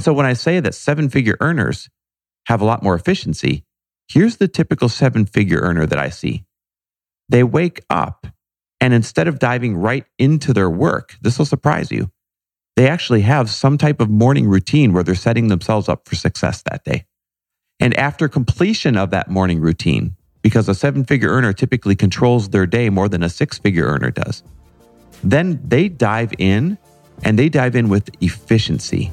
And so when I say that seven figure earners have a lot more efficiency, here's the typical seven figure earner that I see. They wake up and instead of diving right into their work, this will surprise you. They actually have some type of morning routine where they're setting themselves up for success that day. And after completion of that morning routine, because a seven figure earner typically controls their day more than a six figure earner does, then they dive in and they dive in with efficiency.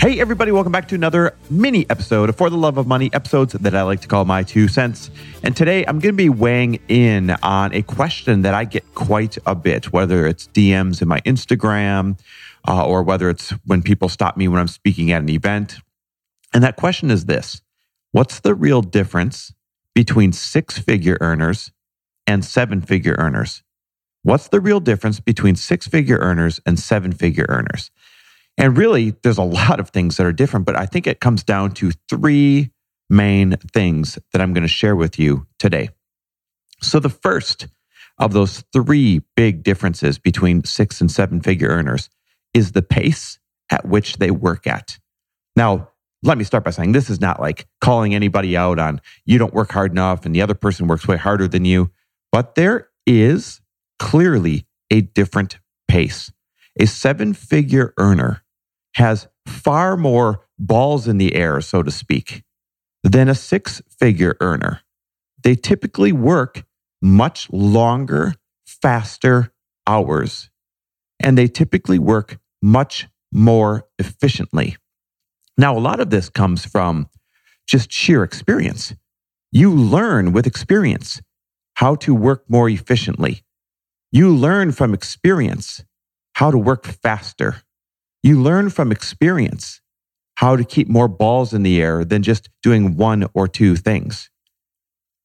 Hey, everybody, welcome back to another mini episode of For the Love of Money, episodes that I like to call my two cents. And today I'm going to be weighing in on a question that I get quite a bit, whether it's DMs in my Instagram uh, or whether it's when people stop me when I'm speaking at an event. And that question is this What's the real difference between six figure earners and seven figure earners? What's the real difference between six figure earners and seven figure earners? And really, there's a lot of things that are different, but I think it comes down to three main things that I'm going to share with you today. So, the first of those three big differences between six and seven figure earners is the pace at which they work at. Now, let me start by saying this is not like calling anybody out on you don't work hard enough and the other person works way harder than you, but there is clearly a different pace. A seven figure earner has far more balls in the air, so to speak, than a six figure earner. They typically work much longer, faster hours, and they typically work much more efficiently. Now, a lot of this comes from just sheer experience. You learn with experience how to work more efficiently. You learn from experience how to work faster. You learn from experience how to keep more balls in the air than just doing one or two things.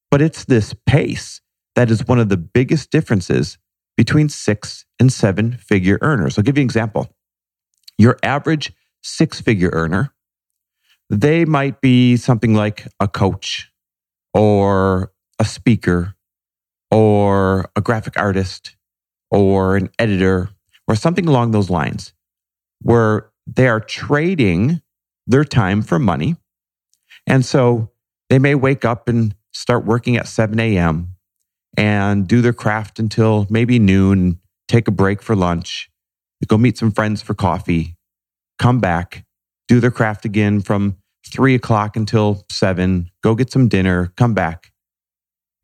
But it's this pace that is one of the biggest differences between six and seven figure earners. I'll give you an example. Your average six figure earner, they might be something like a coach or a speaker or a graphic artist or an editor or something along those lines where they are trading their time for money. And so they may wake up and start working at 7 a.m. and do their craft until maybe noon, take a break for lunch, go meet some friends for coffee, come back, do their craft again from three o'clock until seven, go get some dinner, come back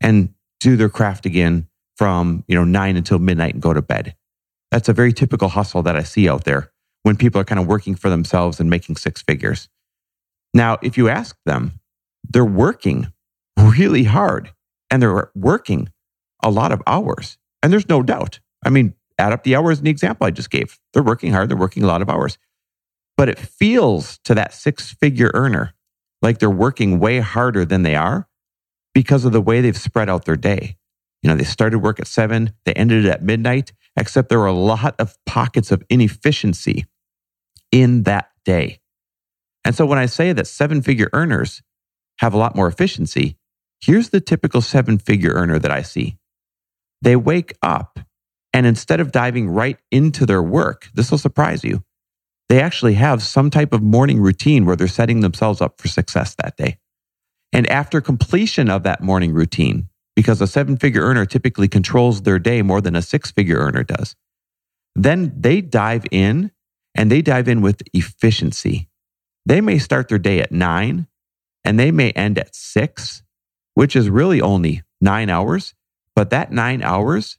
and do their craft again from, you know, nine until midnight and go to bed. That's a very typical hustle that I see out there when people are kind of working for themselves and making six figures. Now, if you ask them, they're working really hard and they're working a lot of hours. And there's no doubt. I mean, add up the hours in the example I just gave. They're working hard, they're working a lot of hours. But it feels to that six figure earner like they're working way harder than they are because of the way they've spread out their day. You know, they started work at seven, they ended it at midnight, except there were a lot of pockets of inefficiency in that day. And so when I say that seven figure earners have a lot more efficiency, here's the typical seven figure earner that I see. They wake up and instead of diving right into their work, this will surprise you. They actually have some type of morning routine where they're setting themselves up for success that day. And after completion of that morning routine, because a seven figure earner typically controls their day more than a six figure earner does, then they dive in and they dive in with efficiency. They may start their day at nine and they may end at six, which is really only nine hours. But that nine hours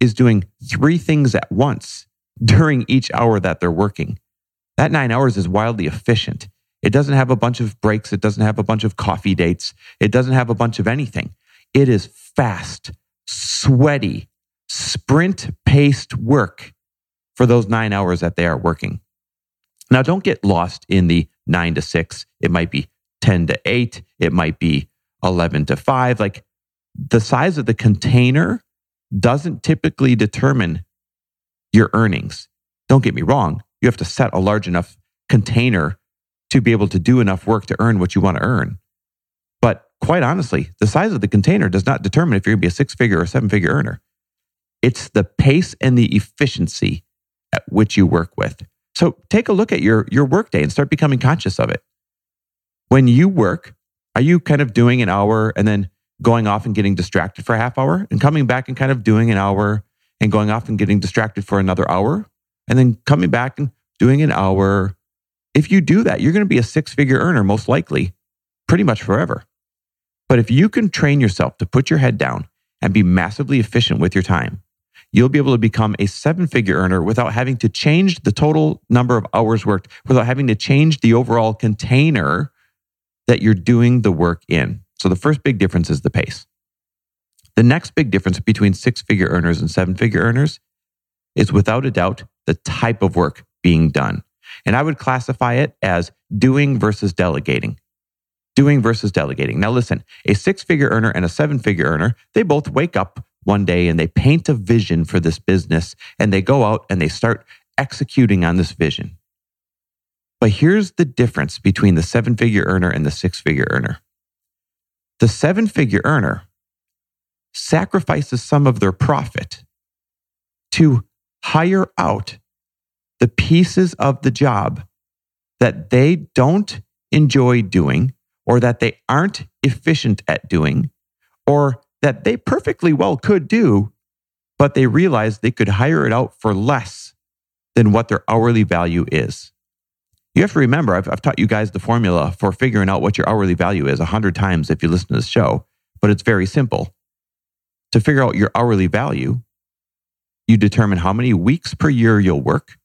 is doing three things at once during each hour that they're working. That nine hours is wildly efficient. It doesn't have a bunch of breaks. It doesn't have a bunch of coffee dates. It doesn't have a bunch of anything. It is fast, sweaty, sprint paced work for those nine hours that they are working. Now, don't get lost in the nine to six. It might be 10 to eight. It might be 11 to five. Like the size of the container doesn't typically determine your earnings. Don't get me wrong. You have to set a large enough container to be able to do enough work to earn what you want to earn. But quite honestly, the size of the container does not determine if you're going to be a six figure or seven figure earner. It's the pace and the efficiency at which you work with. So take a look at your, your workday and start becoming conscious of it. When you work, are you kind of doing an hour and then going off and getting distracted for a half hour and coming back and kind of doing an hour and going off and getting distracted for another hour and then coming back and doing an hour? If you do that, you're going to be a six figure earner, most likely, pretty much forever. But if you can train yourself to put your head down and be massively efficient with your time, you'll be able to become a seven figure earner without having to change the total number of hours worked, without having to change the overall container that you're doing the work in. So the first big difference is the pace. The next big difference between six figure earners and seven figure earners is without a doubt the type of work being done. And I would classify it as doing versus delegating. Doing versus delegating. Now, listen, a six figure earner and a seven figure earner, they both wake up one day and they paint a vision for this business and they go out and they start executing on this vision. But here's the difference between the seven figure earner and the six figure earner the seven figure earner sacrifices some of their profit to hire out the pieces of the job that they don't enjoy doing or that they aren't efficient at doing or that they perfectly well could do, but they realized they could hire it out for less than what their hourly value is. You have to remember, I've, I've taught you guys the formula for figuring out what your hourly value is a hundred times if you listen to this show, but it's very simple. To figure out your hourly value, you determine how many weeks per year you'll work,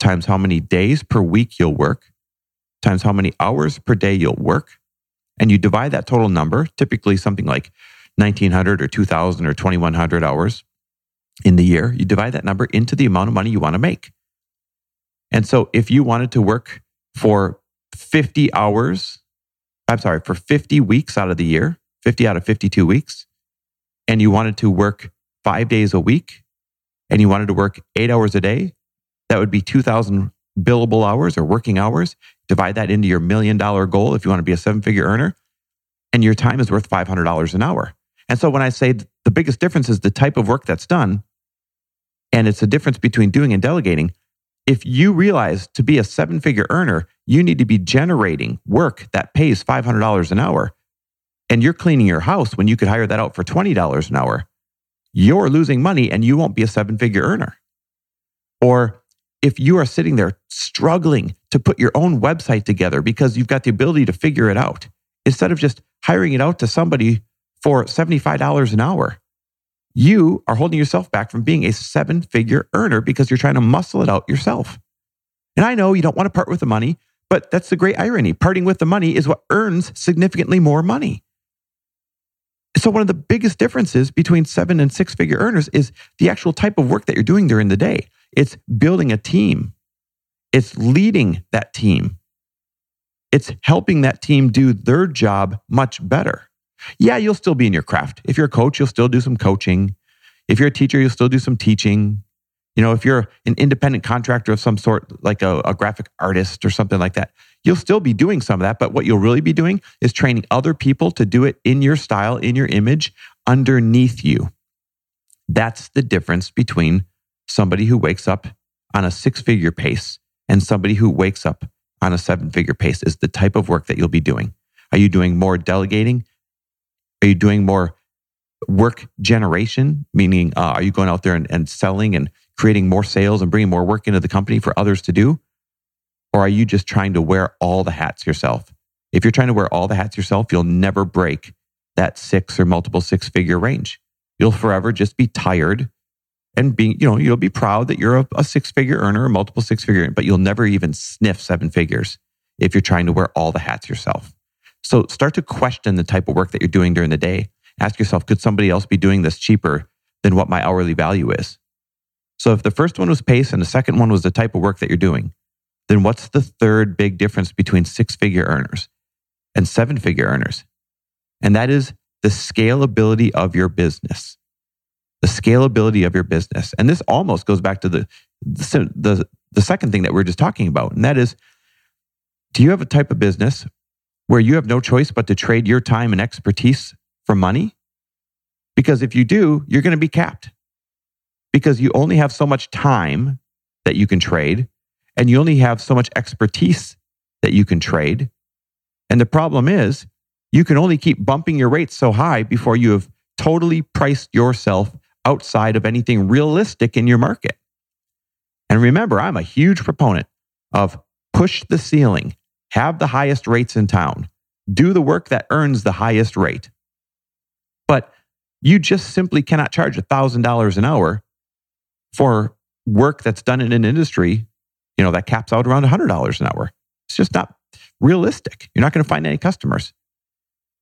times how many days per week you'll work, times how many hours per day you'll work, and you divide that total number, typically something like 1900 or 2000 or 2100 hours in the year, you divide that number into the amount of money you want to make. And so if you wanted to work for 50 hours, I'm sorry, for 50 weeks out of the year, 50 out of 52 weeks, and you wanted to work five days a week and you wanted to work eight hours a day, that would be 2,000 billable hours or working hours. Divide that into your million dollar goal if you want to be a seven figure earner, and your time is worth $500 an hour. And so when I say the biggest difference is the type of work that's done, and it's the difference between doing and delegating. If you realize to be a seven figure earner, you need to be generating work that pays $500 an hour, and you're cleaning your house when you could hire that out for $20 an hour, you're losing money and you won't be a seven figure earner. Or if you are sitting there struggling to put your own website together because you've got the ability to figure it out, instead of just hiring it out to somebody for $75 an hour. You are holding yourself back from being a seven figure earner because you're trying to muscle it out yourself. And I know you don't want to part with the money, but that's the great irony. Parting with the money is what earns significantly more money. So, one of the biggest differences between seven and six figure earners is the actual type of work that you're doing during the day. It's building a team, it's leading that team, it's helping that team do their job much better. Yeah, you'll still be in your craft. If you're a coach, you'll still do some coaching. If you're a teacher, you'll still do some teaching. You know, if you're an independent contractor of some sort, like a, a, graphic artist or something like that, you'll still be doing some of that. But what you'll really be doing is training other people to do it in your style, in your image, underneath you. That's the difference between somebody who wakes up on a six figure pace and somebody who wakes up on a seven figure pace is the type of work that you'll be doing. Are you doing more delegating? Are you doing more work generation? Meaning, uh, are you going out there and, and selling and creating more sales and bringing more work into the company for others to do? Or are you just trying to wear all the hats yourself? If you're trying to wear all the hats yourself, you'll never break that six or multiple six figure range. You'll forever just be tired and being, you know, you'll be proud that you're a, a six figure earner, a multiple six figure, but you'll never even sniff seven figures if you're trying to wear all the hats yourself. So start to question the type of work that you're doing during the day. Ask yourself, could somebody else be doing this cheaper than what my hourly value is? So if the first one was pace and the second one was the type of work that you're doing, then what's the third big difference between six figure earners and seven figure earners? And that is the scalability of your business. The scalability of your business. And this almost goes back to the, the, the, the second thing that we are just talking about. And that is do you have a type of business where you have no choice but to trade your time and expertise for money? Because if you do, you're going to be capped because you only have so much time that you can trade and you only have so much expertise that you can trade. And the problem is you can only keep bumping your rates so high before you have totally priced yourself outside of anything realistic in your market. And remember, I'm a huge proponent of push the ceiling, have the highest rates in town, do the work that earns the highest rate. But you just simply cannot charge $1,000 an hour for work that's done in an industry, you know, that caps out around $100 an hour. It's just not realistic. You're not going to find any customers.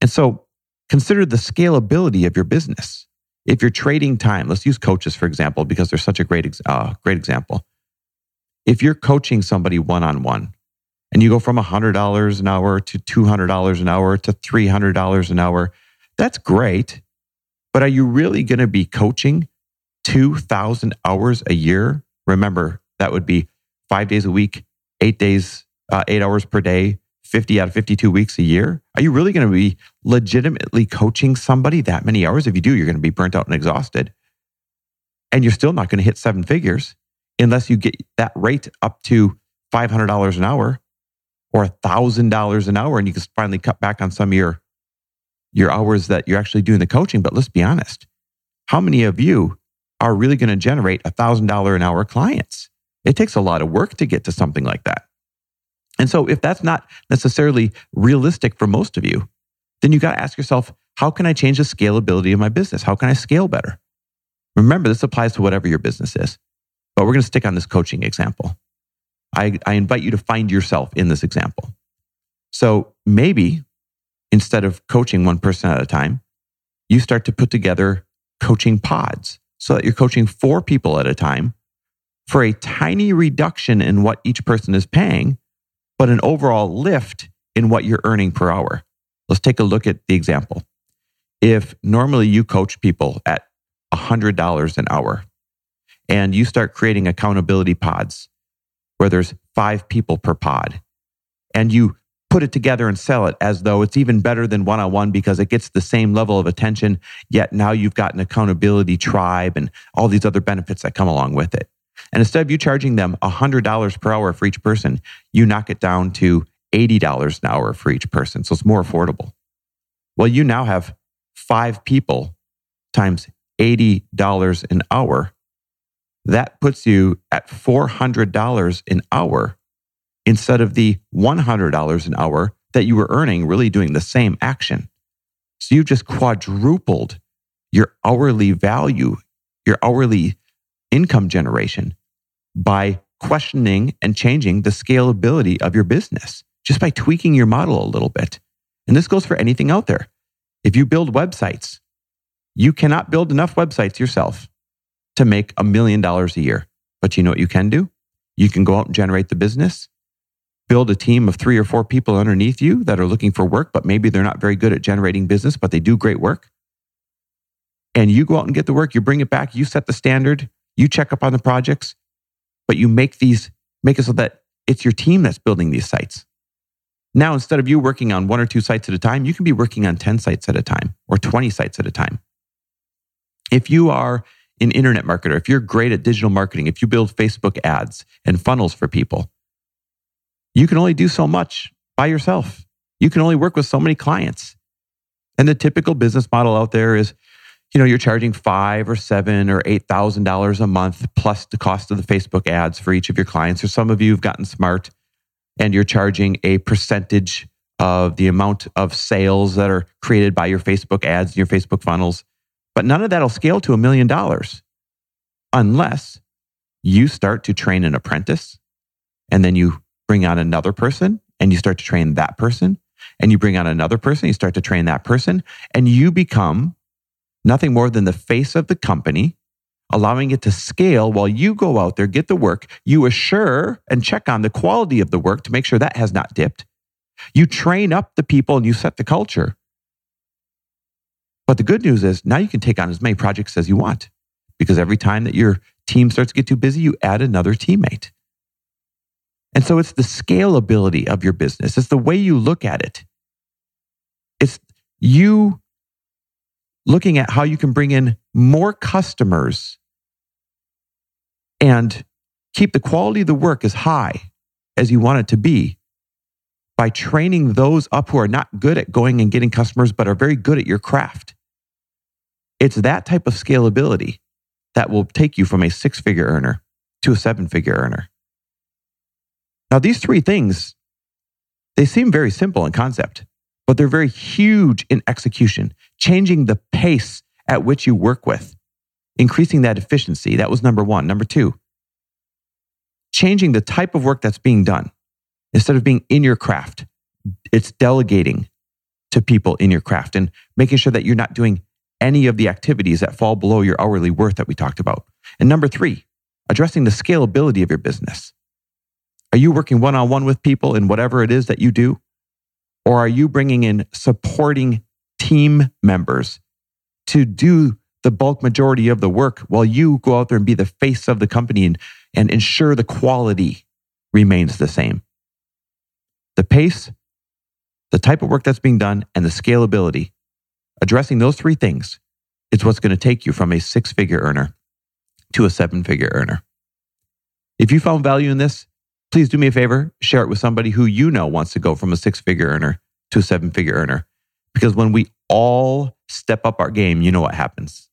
And so consider the scalability of your business. If you're trading time, let's use coaches, for example, because they're such a great, uh, great example. If you're coaching somebody one on one and you go from $100 an hour to $200 an hour to $300 an hour, that's great. But are you really going to be coaching 2,000 hours a year? Remember, that would be five days a week, eight days, uh, eight hours per day, 50 out of 52 weeks a year? Are you really going to be legitimately coaching somebody that many hours? If you do, you're going to be burnt out and exhausted. And you're still not going to hit seven figures unless you get that rate up to $500 an hour or $1,000 an hour and you can finally cut back on some of your, your hours that you're actually doing the coaching. But let's be honest. How many of you are really going to generate $1,000 an hour clients? It takes a lot of work to get to something like that. And so, if that's not necessarily realistic for most of you, then you got to ask yourself, how can I change the scalability of my business? How can I scale better? Remember, this applies to whatever your business is, but we're going to stick on this coaching example. I, I invite you to find yourself in this example. So maybe instead of coaching one person at a time, you start to put together coaching pods so that you're coaching four people at a time for a tiny reduction in what each person is paying but an overall lift in what you're earning per hour. Let's take a look at the example. If normally you coach people at $100 an hour and you start creating accountability pods where there's five people per pod and you put it together and sell it as though it's even better than one on one because it gets the same level of attention. Yet now you've got an accountability tribe and all these other benefits that come along with it. And instead of you charging them $100 per hour for each person, you knock it down to $80 an hour for each person. So it's more affordable. Well, you now have five people times $80 an hour. That puts you at $400 an hour instead of the $100 an hour that you were earning really doing the same action. So you've just quadrupled your hourly value, your hourly income generation by questioning and changing the scalability of your business just by tweaking your model a little bit. And this goes for anything out there. If you build websites, you cannot build enough websites yourself to make a million dollars a year. But you know what you can do? You can go out and generate the business, build a team of three or four people underneath you that are looking for work, but maybe they're not very good at generating business, but they do great work. And you go out and get the work, you bring it back, you set the standard, you check up on the projects, but you make these, make it so that it's your team that's building these sites. Now, instead of you working on one or two sites at a time, you can be working on 10 sites at a time or 20 sites at a time. If you are an internet marketer, if you're great at digital marketing, if you build Facebook ads and funnels for people, you can only do so much by yourself. You can only work with so many clients. And the typical business model out there is you know, you're charging five or seven or eight thousand dollars a month plus the cost of the Facebook ads for each of your clients. Or some of you have gotten smart and you're charging a percentage of the amount of sales that are created by your Facebook ads and your Facebook funnels. But none of that'll scale to a million dollars unless you start to train an apprentice and then you bring on another person and you start to train that person and you bring on another person, you start to train that person and you become nothing more than the face of the company allowing it to scale while you go out there, get the work. You assure and check on the quality of the work to make sure that has not dipped. You train up the people and you set the culture. But the good news is now you can take on as many projects as you want because every time that your team starts to get too busy, you add another teammate. And so it's the scalability of your business. It's the way you look at it. It's you looking at how you can bring in more customers and keep the quality of the work as high as you want it to be by training those up who are not good at going and getting customers, but are very good at your craft. It's that type of scalability that will take you from a six figure earner to a seven figure earner. Now, these three things, they seem very simple in concept, but they're very huge in execution, changing the pace at which you work with, increasing that efficiency. That was number one. Number two, changing the type of work that's being done. Instead of being in your craft, it's delegating to people in your craft and making sure that you're not doing any of the activities that fall below your hourly worth that we talked about. And number three, addressing the scalability of your business. Are you working one on one with people in whatever it is that you do? Or are you bringing in supporting team members to do the bulk majority of the work while you go out there and be the face of the company and, and ensure the quality remains the same? The pace, the type of work that's being done, and the scalability. Addressing those three things is what's going to take you from a six figure earner to a seven figure earner. If you found value in this, please do me a favor, share it with somebody who you know wants to go from a six figure earner to a seven figure earner. Because when we all step up our game, you know what happens.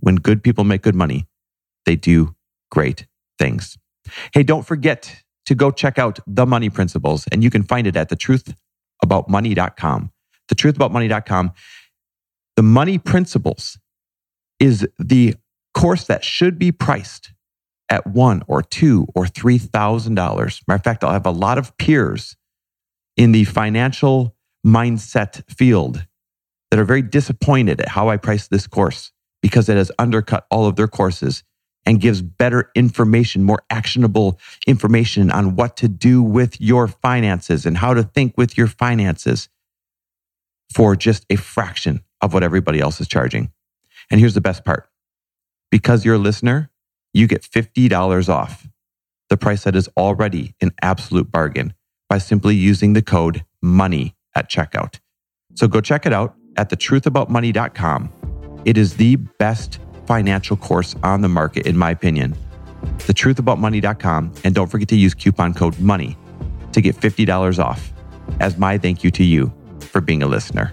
When good people make good money, they do great things. Hey, don't forget to go check out The Money Principles, and you can find it at thetruthaboutmoney.com. Thetruthaboutmoney.com. The Money Principles is the course that should be priced at one or two or three thousand dollars. Matter of fact, I'll have a lot of peers in the financial mindset field that are very disappointed at how I price this course because it has undercut all of their courses and gives better information, more actionable information on what to do with your finances and how to think with your finances for just a fraction of what everybody else is charging. And here's the best part because you're a listener, you get $50 off the price that is already an absolute bargain by simply using the code MONEY at checkout. So go check it out at thetruthaboutmoney.com. It is the best financial course on the market, in my opinion. Thetruthaboutmoney.com. And don't forget to use coupon code MONEY to get $50 off as my thank you to you for being a listener.